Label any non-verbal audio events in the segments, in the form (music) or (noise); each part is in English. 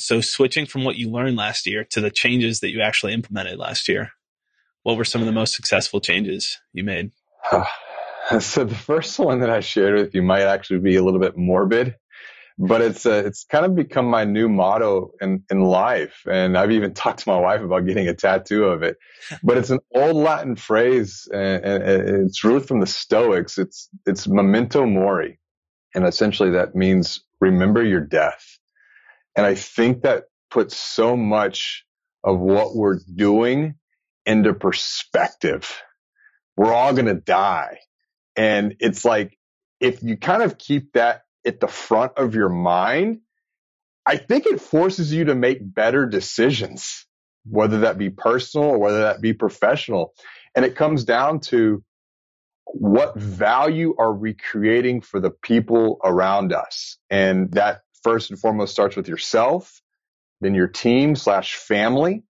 So switching from what you learned last year to the changes that you actually implemented last year, what were some of the most successful changes you made? (sighs) so the first one that I shared with you might actually be a little bit morbid, but it's uh, it's kind of become my new motto in in life, and I've even (laughs) talked to my wife about getting a tattoo of it. (laughs) But it's an old Latin phrase, and, and it's really from the Stoics. It's it's memento mori, and essentially that means remember your death. And I think that puts so much of what we're doing into perspective. We're all going to die. And it's like, if you kind of keep that at the front of your mind, I think it forces you to make better decisions, whether that be personal or whether that be professional. And it comes down to what value are we creating for the people around us? And that first and foremost starts with yourself, then your team slash family,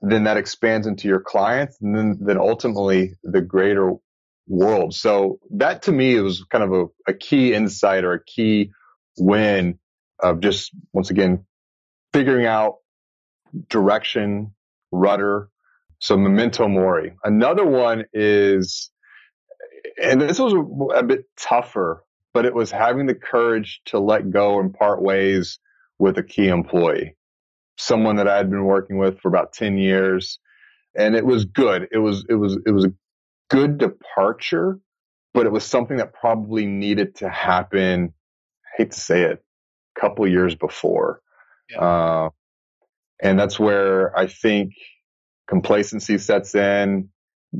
then that expands into your clients, and then, then ultimately the greater world. So that to me was kind of a, a key insight or a key win of just once again figuring out direction, rudder. So memento mori. Another one is, and this was a, a bit tougher but it was having the courage to let go and part ways with a key employee, someone that I had been working with for about 10 years. And it was good. It was, it was, it was a good departure, but it was something that probably needed to happen. I hate to say it, a couple years before. Yeah. Uh, and that's where I think complacency sets in.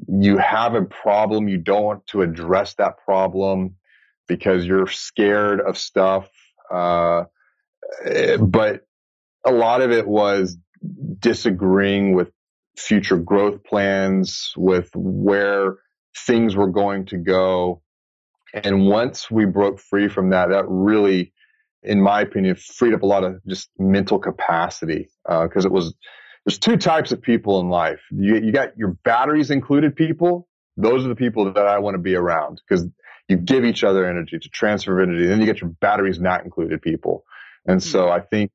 You have a problem. You don't want to address that problem because you're scared of stuff. Uh, but a lot of it was disagreeing with future growth plans, with where things were going to go. And once we broke free from that, that really, in my opinion, freed up a lot of just mental capacity. Because uh, it was, there's two types of people in life. You, you got your batteries included people. Those are the people that I want to be around because you give each other energy to transfer energy. Then you get your batteries not included people. And mm-hmm. so I think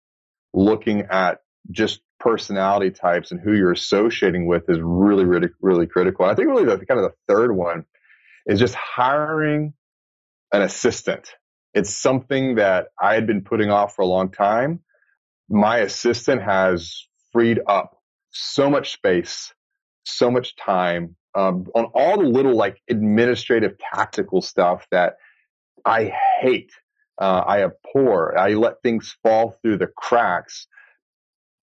looking at just personality types and who you're associating with is really, really, really critical. And I think really the kind of the third one is just hiring an assistant. It's something that I had been putting off for a long time. My assistant has freed up so much space, so much time, um, on all the little like administrative tactical stuff that I hate. Uh, I abhor. I let things fall through the cracks,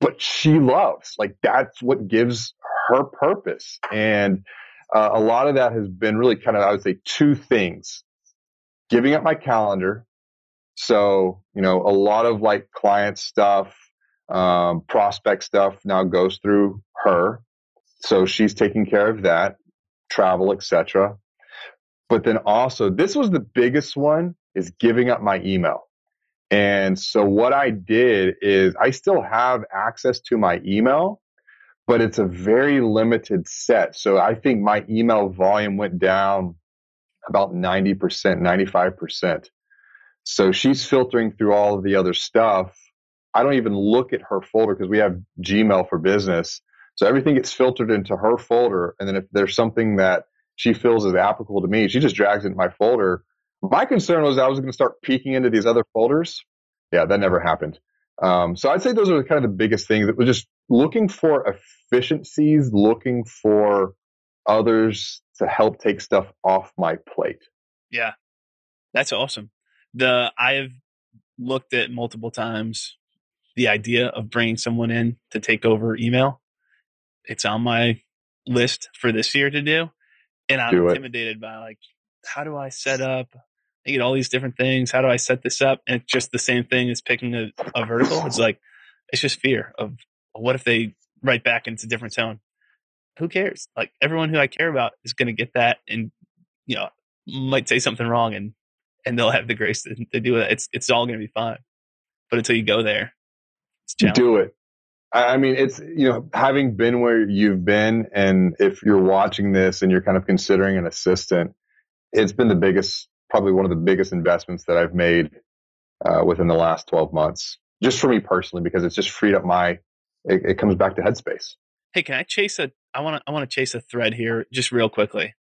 but she loves. Like that's what gives her purpose. And uh, a lot of that has been really kind of, I would say, two things: giving up my calendar. So you know, a lot of like client stuff, um, prospect stuff now goes through her. So she's taking care of that travel, etc. But then also, this was the biggest one is giving up my email. And so what I did is I still have access to my email, but it's a very limited set. So I think my email volume went down about 90%, 95%. So she's filtering through all of the other stuff. I don't even look at her folder because we have Gmail for business. So everything gets filtered into her folder. And then if there's something that she feels is applicable to me, she just drags it in my folder. My concern was I was going to start peeking into these other folders. Yeah, that never happened. Um, so I'd say those are kind of the biggest things. It was just looking for efficiencies, looking for others to help take stuff off my plate. Yeah, that's awesome. The I've looked at multiple times the idea of bringing someone in to take over email it's on my list for this year to do. And I'm do intimidated by like, how do I set up? I get all these different things. How do I set this up? And it's just the same thing as picking a, a vertical. It's like, it's just fear of what if they write back into different tone? Who cares? Like everyone who I care about is going to get that and, you know, might say something wrong and, and they'll have the grace to, to do it. It's, it's all going to be fine. But until you go there, it's do it. I mean, it's, you know, having been where you've been, and if you're watching this and you're kind of considering an assistant, it's been the biggest, probably one of the biggest investments that I've made uh, within the last 12 months. just for me personally, because it's just freed up my, it, it comes back to headspace. Hey, can I chase a, I want to, I want to chase a thread here just real quickly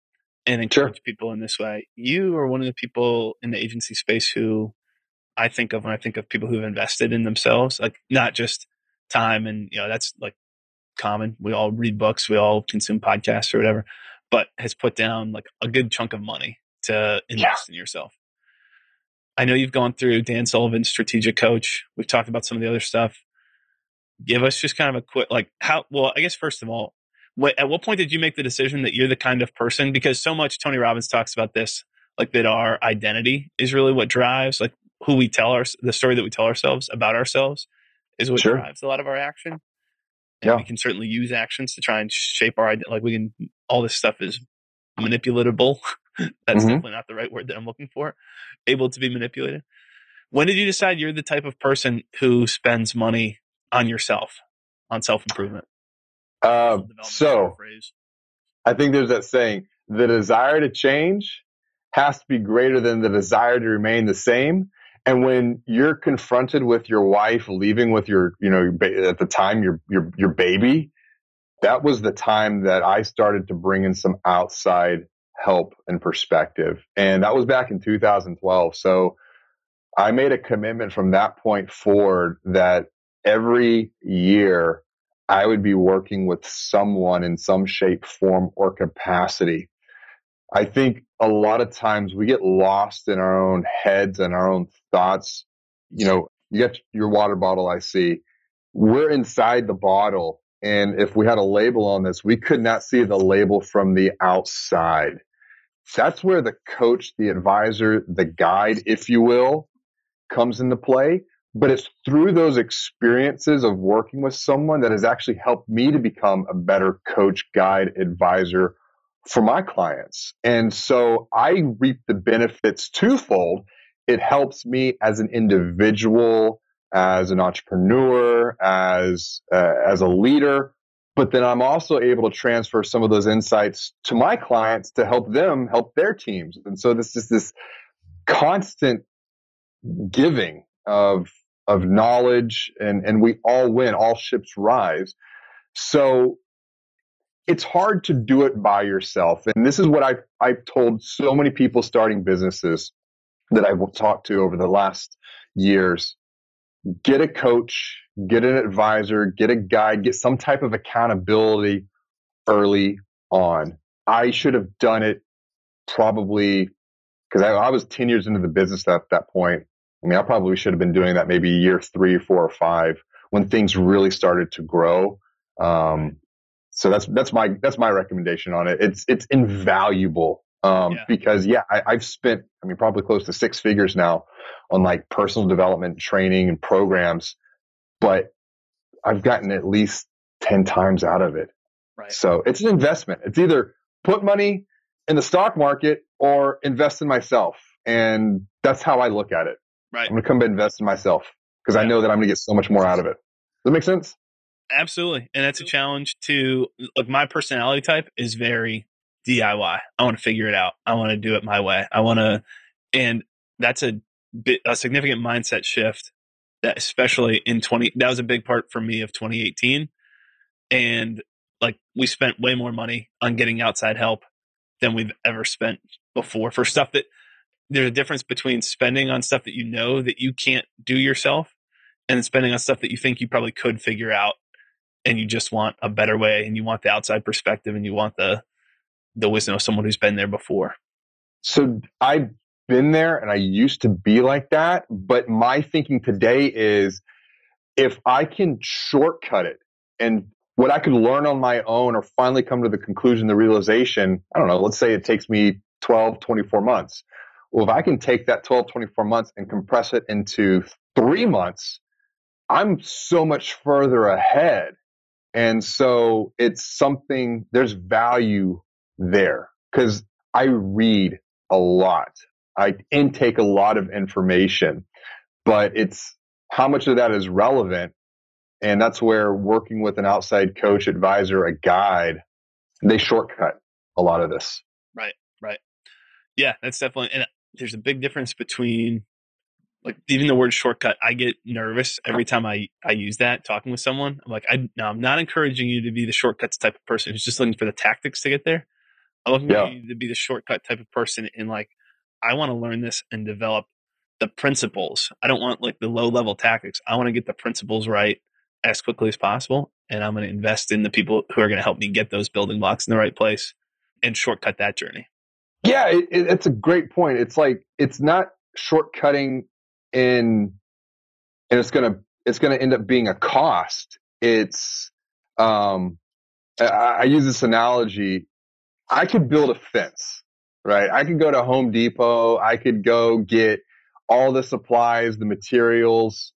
and encourage sure. people in this way. You are one of the people in the agency space who I think of when I think of people who've invested in themselves, like not just time and, you know, that's like common. We all read books, we all consume podcasts or whatever, but has put down like a good chunk of money to invest yeah. in yourself. I know you've gone through Dan Sullivan's strategic coach. We've talked about some of the other stuff. Give us just kind of a quick, like, how, well, I guess, first of all, what, at what point did you make the decision that you're the kind of person? Because so much Tony Robbins talks about this, like that our identity is really what drives, like who we tell our, the story that we tell ourselves about ourselves is what sure. drives a lot of our action. And yeah. we can certainly use actions to try and shape our. Like we can, all this stuff is manipulatable. (laughs) That's mm-hmm. definitely not the right word that I'm looking for. Able to be manipulated. When did you decide you're the type of person who spends money on yourself, on self improvement? Um, so, I think there's that saying: the desire to change has to be greater than the desire to remain the same. And when you're confronted with your wife leaving with your, you know, at the time your your your baby, that was the time that I started to bring in some outside help and perspective. And that was back in 2012. So I made a commitment from that point forward that every year I would be working with someone in some shape, form, or capacity. I think a lot of times we get lost in our own heads and our own thoughts. You know, you got your water bottle, I see. We're inside the bottle. And if we had a label on this, we could not see the label from the outside. That's where the coach, the advisor, the guide, if you will, comes into play. But it's through those experiences of working with someone that has actually helped me to become a better coach, guide, advisor for my clients. And so I reap the benefits twofold. It helps me as an individual, as an entrepreneur, as uh, as a leader, but then I'm also able to transfer some of those insights to my clients to help them help their teams. And so this is this constant giving of of knowledge and and we all win, all ships rise. So it's hard to do it by yourself. And this is what I've I've told so many people starting businesses that I've talked to over the last years get a coach, get an advisor, get a guide, get some type of accountability early on. I should have done it probably because I, I, was 10 years into the business at that point. I mean, I probably should have been doing that maybe year three, four, or five when things really started to grow. Um, so that's that's my that's my recommendation on it. It's it's invaluable um, yeah. because yeah, I, I've spent I mean probably close to six figures now on like personal development training and programs, but I've gotten at least 10 times out of it. Right. So it's an investment. It's either put money in the stock market or invest in myself. And that's how I look at it. Right. I'm going to come invest in myself because yeah. I know that I'm going to get so much more out of it. Does that make sense? Absolutely. And that's a challenge to like my personality type is very DIY. I want to figure it out. I want to do it my way. I want to, and that's a a significant mindset shift that especially in 20 that was a big part for me of 2018 and like we spent way more money on getting outside help than we've ever spent before for stuff that there's a difference between spending on stuff that you know that you can't do yourself and spending on stuff that you think you probably could figure out and you just want a better way and you want the outside perspective and you want the the wisdom of someone who's been there before so I've been there and I used to be like that. But my thinking today is if I can shortcut it and what I could learn on my own or finally come to the conclusion, the realization, I don't know, let's say it takes me 12, 24 months. Well, if I can take that 12, 24 months and compress it into three months, I'm so much further ahead. And so it's something, there's value there because I read a lot. I intake a lot of information, but it's how much of that is relevant. And that's where working with an outside coach, advisor, a guide, they shortcut a lot of this. Right, right. Yeah, that's definitely, and there's a big difference between like even the word shortcut, I get nervous every time I, I use that talking with someone. I'm like, I, no, I'm not encouraging you to be the shortcuts type of person who's just looking for the tactics to get there. I'm looking yeah. for you to be the shortcut type of person and like, I want to learn this and develop the principles. I don't want like the low level tactics. I want to get the principles right as quickly as possible. And I'm going to invest in the people who are going to help me get those building blocks in the right place and shortcut that journey. Yeah, it, it's a great point. It's like, it's not shortcutting in, and it's to, it's to end up being a cost. It's, um, I, I use this analogy. I could build a fence, right? I could go to Home Depot. I could go get all the supplies, the materials.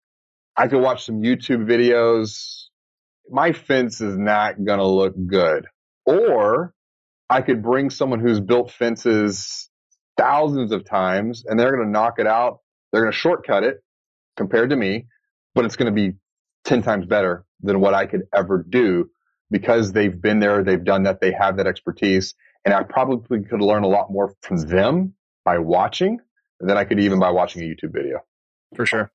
I could watch some YouTube videos. My fence is not going to look good. Or I could bring someone who's built fences thousands of times and they're going to knock it out. They're going to shortcut it compared to me, but it's going to be 10 times better than what I could ever do because they've been there, they've done that, they have that expertise. And I probably could learn a lot more from them by watching than I could even by watching a YouTube video. For sure.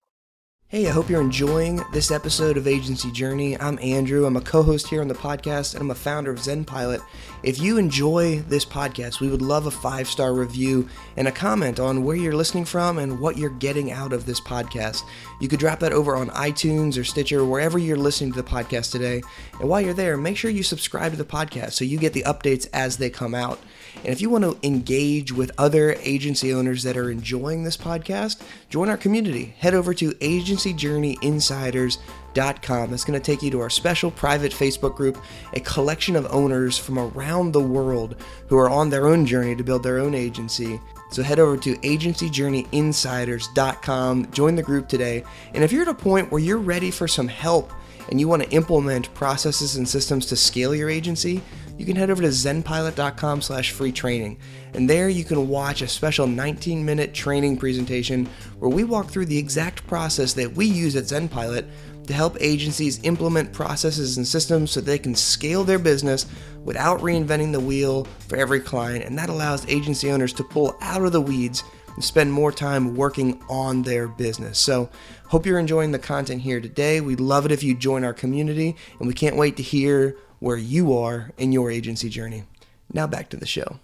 Hey, I hope you're enjoying this episode of Agency Journey. I'm Andrew. I'm a co host here on the podcast, and I'm a founder of ZenPilot. If you enjoy this podcast, we would love a five star review and a comment on where you're listening from and what you're getting out of this podcast. You could drop that over on iTunes or Stitcher, wherever you're listening to the podcast today. And while you're there, make sure you subscribe to the podcast so you get the updates as they come out. And if you want to engage with other agency owners that are enjoying this podcast, join our community. Head over to agencyjourneyinsiders.com. That's going to take you to our special private Facebook group, a collection of owners from around the world who are on their own journey to build their own agency. So head over to agencyjourneyinsiders.com, join the group today. And if you're at a point where you're ready for some help and you want to implement processes and systems to scale your agency, you can head over to zenpilot.com slash free training. And there you can watch a special 19 minute training presentation where we walk through the exact process that we use at ZenPilot to help agencies implement processes and systems so they can scale their business without reinventing the wheel for every client. And that allows agency owners to pull out of the weeds and spend more time working on their business. So, hope you're enjoying the content here today. We'd love it if you join our community, and we can't wait to hear where you are in your agency journey. Now, back to the show.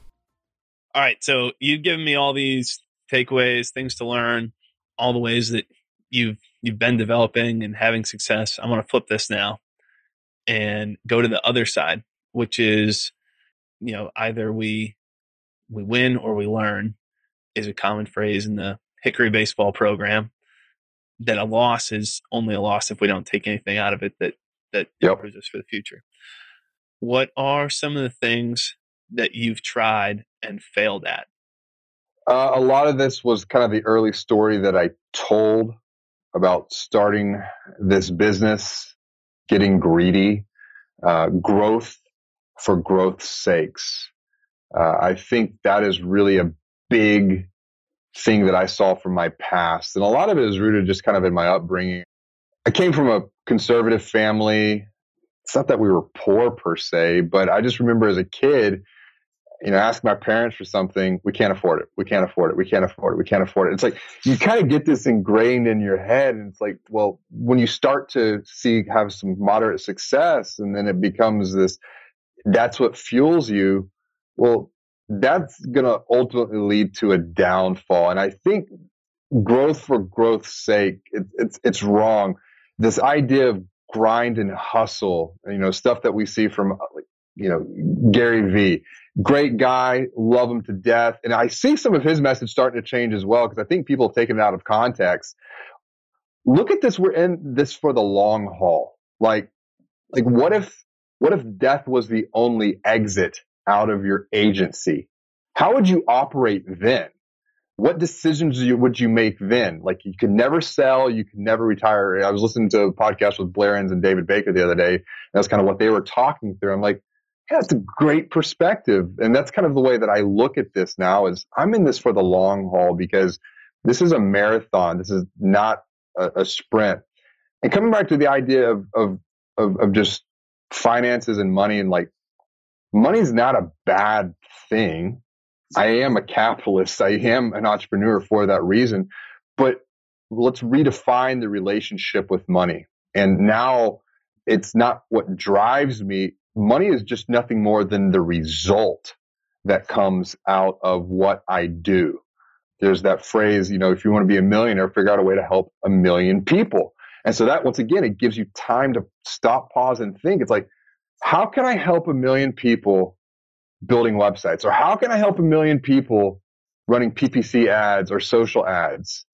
All right. So, you've given me all these takeaways, things to learn, all the ways that you've you've been developing and having success. I'm going to flip this now and go to the other side, which is you know either we we win or we learn is a common phrase in the Hickory baseball program. That a loss is only a loss if we don't take anything out of it that that yep. improves us for the future. What are some of the things that you've tried and failed at? Uh, a lot of this was kind of the early story that I told about starting this business, getting greedy, uh, growth for growth's sakes. Uh, I think that is really a big thing that I saw from my past. And a lot of it is rooted just kind of in my upbringing. I came from a conservative family. It's not that we were poor per se, but I just remember as a kid, you know, asking my parents for something, we can't afford it. We can't afford it. We can't afford it. We can't afford it. It's like you kind of get this ingrained in your head. And it's like, well, when you start to see have some moderate success and then it becomes this, that's what fuels you. Well, that's going to ultimately lead to a downfall. And I think growth for growth's sake, it, it's it's wrong. This idea of grind and hustle, you know, stuff that we see from, uh, you know, Gary Vee, great guy, love him to death. And I see some of his message starting to change as well because I think people have taken it out of context. Look at this. We're in this for the long haul. Like, like what if, what if death was the only exit out of your agency, how would you operate then? What decisions would you make then? Like you could never sell, you could never retire. I was listening to a podcast with Blair Enns and David Baker the other day. That's kind of what they were talking through. I'm like, that's a great perspective. And that's kind of the way that I look at this now is I'm in this for the long haul because this is a marathon. This is not a, a sprint. And coming back to the idea of, of, of, of just finances and money and like money's not a bad thing. I am a capitalist. I am an entrepreneur for that reason. But let's redefine the relationship with money. And now it's not what drives me. Money is just nothing more than the result that comes out of what I do. There's that phrase, you know, if you want to be a millionaire, figure out a way to help a million people. And so that once again, it gives you time to stop, pause, and think. It's like, how can I help a million people building websites? Or how can I help a million people running PPC ads or social ads?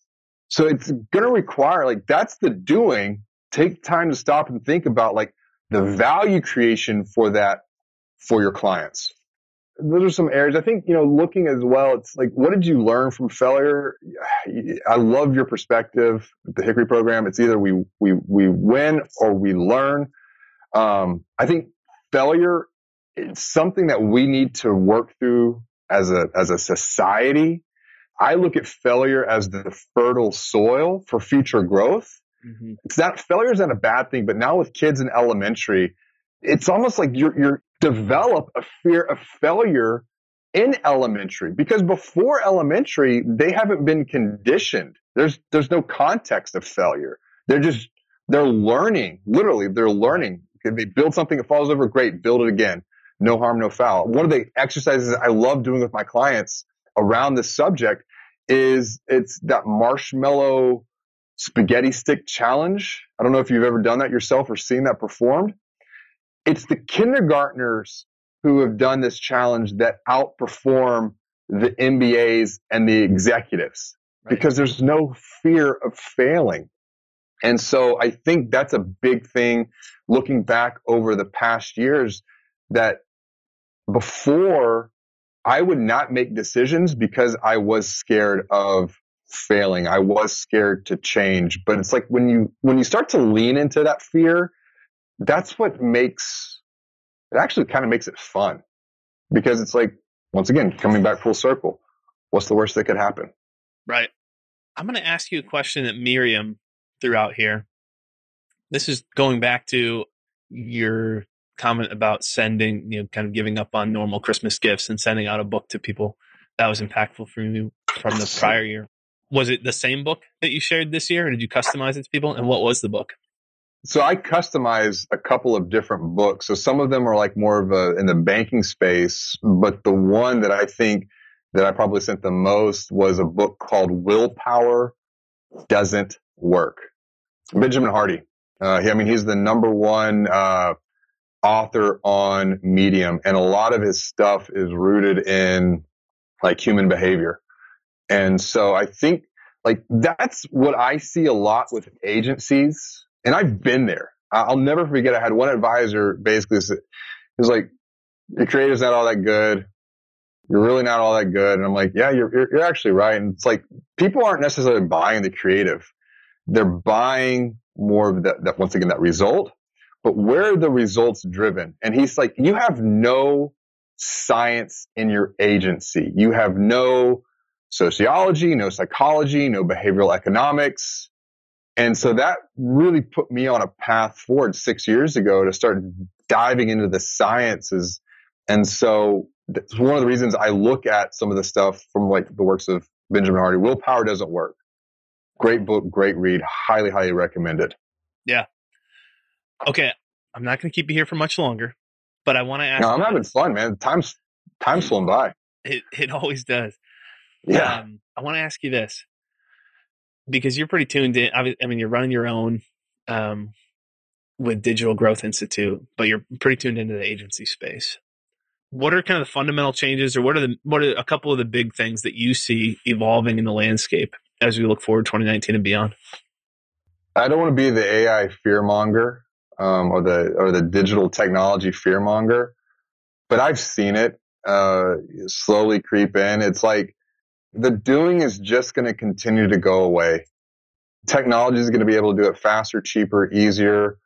So it's going to require like that's the doing. Take time to stop and think about like the value creation for that for your clients. Those are some areas I think, you know, looking as well, it's like, what did you learn from failure? I love your perspective the Hickory program. It's either we, we, we win or we learn. Um, I think failure is something that we need to work through as a, as a society I look at failure as the fertile soil for future growth. Mm-hmm. It's not failure is not a bad thing, but now with kids in elementary, it's almost like you're you're develop a fear of failure in elementary because before elementary they haven't been conditioned. There's there's no context of failure. They're just they're learning. Literally, they're learning. If they build something that falls over, great, build it again. No harm, no foul. One of the exercises I love doing with my clients around this subject is it's that marshmallow spaghetti stick challenge. I don't know if you've ever done that yourself or seen that performed. It's the kindergartners who have done this challenge that outperform the MBAs and the executives right. because there's no fear of failing. And so I think that's a big thing looking back over the past years that before I would not make decisions because I was scared of failing. I was scared to change. But it's like when you when you start to lean into that fear, that's what makes it actually kind of makes it fun. Because it's like, once again, coming back full circle. What's the worst that could happen? Right. I'm going to ask you a question that Miriam threw out here. This is going back to your comment about sending, you know, kind of giving up on normal Christmas gifts and sending out a book to people. That was impactful for you from the prior year. Was it the same book that you shared this year, or did you customize it to people? And what was the book? So I customize a couple of different books. So some of them are like more of a in the banking space, but the one that I think that I probably sent the most was a book called Willpower Doesn't Work. Benjamin Hardy. Uh, I mean, he's the number one uh, author on Medium, and a lot of his stuff is rooted in like human behavior. And so I think like that's what I see a lot with agencies, and I've been there. I'll never forget. I had one advisor basically was like, "Your creative's not all that good. You're really not all that good." And I'm like, "Yeah, you're you're, actually right." And it's like people aren't necessarily buying the creative; they're buying more of that once again that result but where are the results driven? And he's like, you have no science in your agency. You have no sociology, no psychology, no behavioral economics. And so that really put me on a path forward six years ago to start diving into the sciences. And so that's one of the reasons I look at some of the stuff from like the works of Benjamin Hardy. Willpower doesn't work. Great book, great read, highly, highly recommended. Yeah, Okay, I'm not going to keep you here for much longer, but I want to ask. No, I'm having fun, man. Time's time's flown by. It it always does. Yeah. Um, I want to ask you this because you're pretty tuned in. I mean, you're running your own um, with Digital Growth Institute, but you're pretty tuned into the agency space. What are kind of the fundamental changes, or what are the what are a couple of the big things that you see evolving in the landscape as we look forward 2019 and beyond? I don't want to be the AI fearmonger um, or the or the digital technology fearmonger, but I've seen it uh, slowly creep in. It's like the doing is just going to continue to go away. Technology is going to be able to do it faster, cheaper, easier.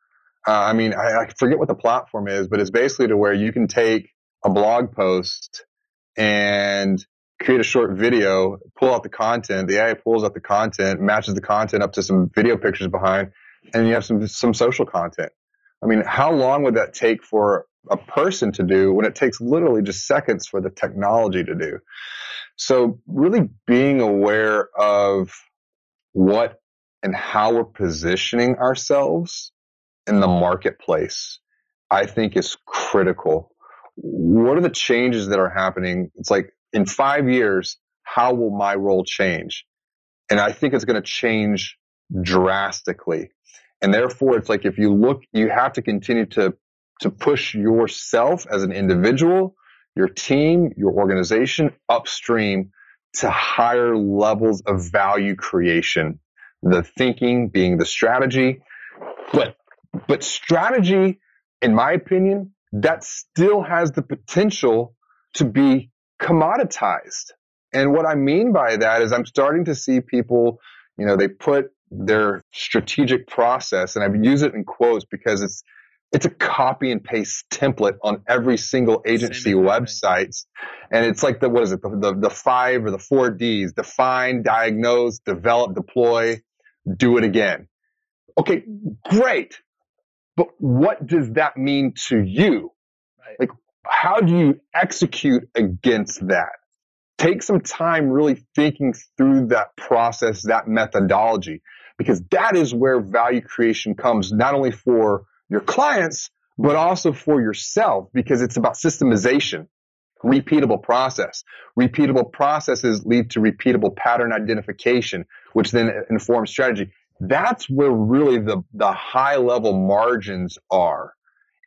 Uh, I mean, I, I forget what the platform is, but it's basically to where you can take a blog post and create a short video, pull out the content. The AI pulls out the content, matches the content up to some video pictures behind, and you have some some social content. I mean, how long would that take for a person to do when it takes literally just seconds for the technology to do? So really being aware of what and how we're positioning ourselves in the marketplace, I think is critical. What are the changes that are happening? It's like in five years, how will my role change? And I think it's going to change drastically. And therefore, it's like if you look, you have to continue to, to push yourself as an individual, your team, your organization upstream to higher levels of value creation. The thinking being the strategy. But, but strategy, in my opinion, that still has the potential to be commoditized. And what I mean by that is I'm starting to see people, you know, they put their strategic process, and I use it in quotes because it's it's a copy and paste template on every single agency websites. And it's like the what is it, the, the, the five or the four D's define, diagnose, develop, deploy, do it again. Okay, great. But what does that mean to you? Like, how do you execute against that? Take some time really thinking through that process, that methodology, because that is where value creation comes, not only for your clients, but also for yourself, because it's about systemization, repeatable process. Repeatable processes lead to repeatable pattern identification, which then informs strategy. That's where really the, the high level margins are.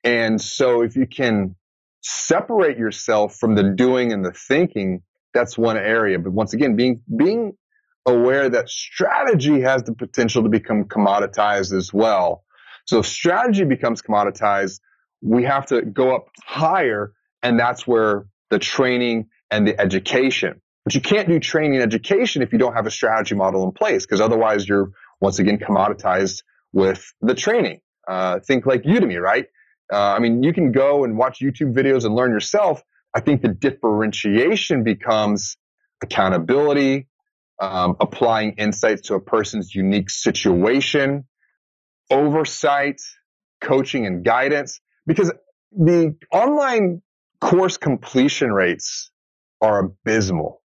And so if you can separate yourself from the doing and the thinking, that's one area. But once again, being being aware that strategy has the potential to become commoditized as well. So if strategy becomes commoditized, we have to go up higher, and that's where the training and the education. But you can't do training and education if you don't have a strategy model in place, because otherwise you're once again commoditized with the training. Uh, think like Udemy, right? Uh, I mean, you can go and watch YouTube videos and learn yourself, I think the differentiation becomes accountability, um, applying insights to a person's unique situation, oversight, coaching and guidance, because the online course completion rates are abysmal.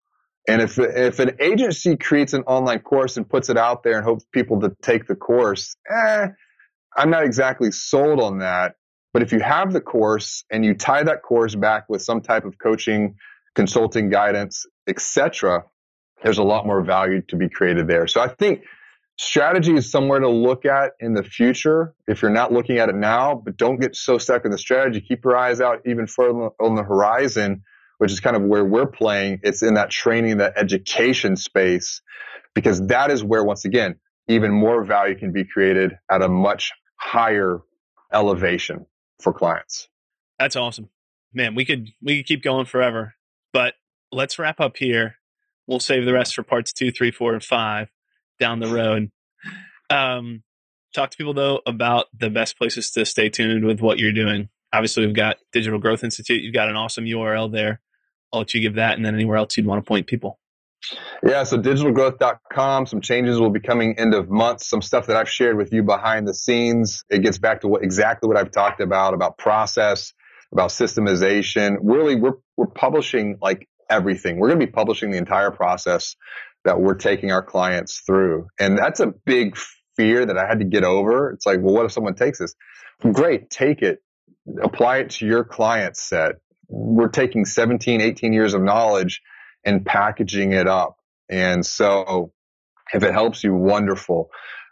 And if, if an agency creates an online course and puts it out there and hopes people to take the course, eh, I'm not exactly sold on that. But if you have the course and you tie that course back with some type of coaching, consulting, guidance, etc., there's a lot more value to be created there. So I think strategy is somewhere to look at in the future if you're not looking at it now, but don't get so stuck in the strategy. Keep your eyes out even further on the horizon, which is kind of where we're playing. It's in that training, that education space, because that is where, once again, even more value can be created at a much higher elevation for clients. That's awesome. Man, we could we could keep going forever. But let's wrap up here. We'll save the rest for parts two, three, four, and five down the road. Um, talk to people though about the best places to stay tuned with what you're doing. Obviously, we've got Digital Growth Institute. You've got an awesome URL there. I'll let you give that, and then anywhere else you'd want to point people. Yeah, so digitalgrowth.com, some changes will be coming end of month, some stuff that I've shared with you behind the scenes. It gets back to what exactly what I've talked about, about process, about systemization. Really, we're, we're publishing like everything. We're going to be publishing the entire process that we're taking our clients through. And that's a big fear that I had to get over. It's like, well, what if someone takes this? Great, take it, apply it to your client set. We're taking 17, 18 years of knowledge and packaging it up. And so if it helps you, wonderful.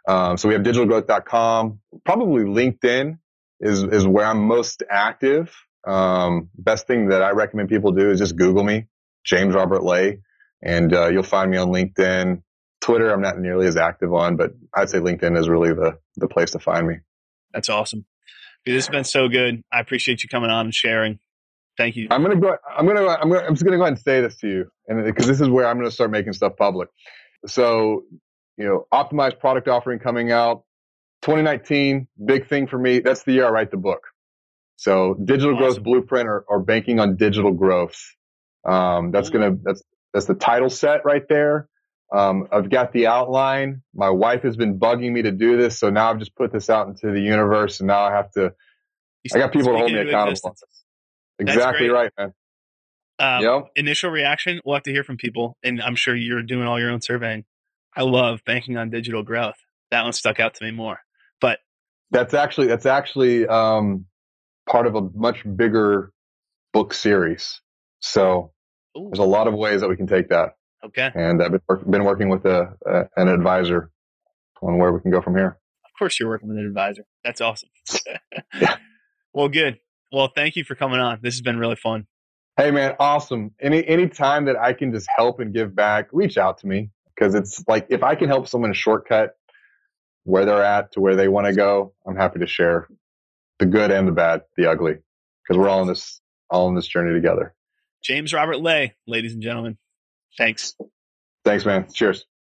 Um, so we have digitalgrowth.com. Probably LinkedIn is, is where I'm most active. Um, best thing that I recommend people do is just Google me, James Robert Lay, and uh, you'll find me on LinkedIn. Twitter, I'm not nearly as active on, but I'd say LinkedIn is really the, the place to find me. That's awesome. Dude, this has been so good. I appreciate you coming on and sharing. Thank you. I'm gonna go. I'm gonna. I'm gonna. I'm just gonna go ahead and say this to you, and because this is where I'm gonna start making stuff public. So, you know, optimized product offering coming out, 2019, big thing for me. That's the year I write the book. So, digital awesome. growth blueprint or, or, banking on digital growth. Um, that's gonna. That's that's the title set right there. Um, I've got the outline. My wife has been bugging me to do this, so now I've just put this out into the universe, and now I have to. I got people to hold me accountable. Exactly right, man. Um, yep. Initial reaction, we'll have to hear from people, and I'm sure you're doing all your own surveying. I love banking on digital growth. That one stuck out to me more. But that's actually that's actually um, part of a much bigger book series. So Ooh. there's a lot of ways that we can take that. Okay. And I've been, been working with a, a, an advisor on where we can go from here. Of course, you're working with an advisor. That's awesome. yeah. (laughs) (laughs) Well, good. Well, thank you for coming on. This has been really fun. Hey, man, awesome. Any any time that I can just help and give back, reach out to me because it's like if I can help someone shortcut where they're at to where they want to go, I'm happy to share the good and the bad, the ugly, because we're all in this all in this journey together. James Robert Lay, ladies and gentlemen. Thanks. Thanks, man. Cheers.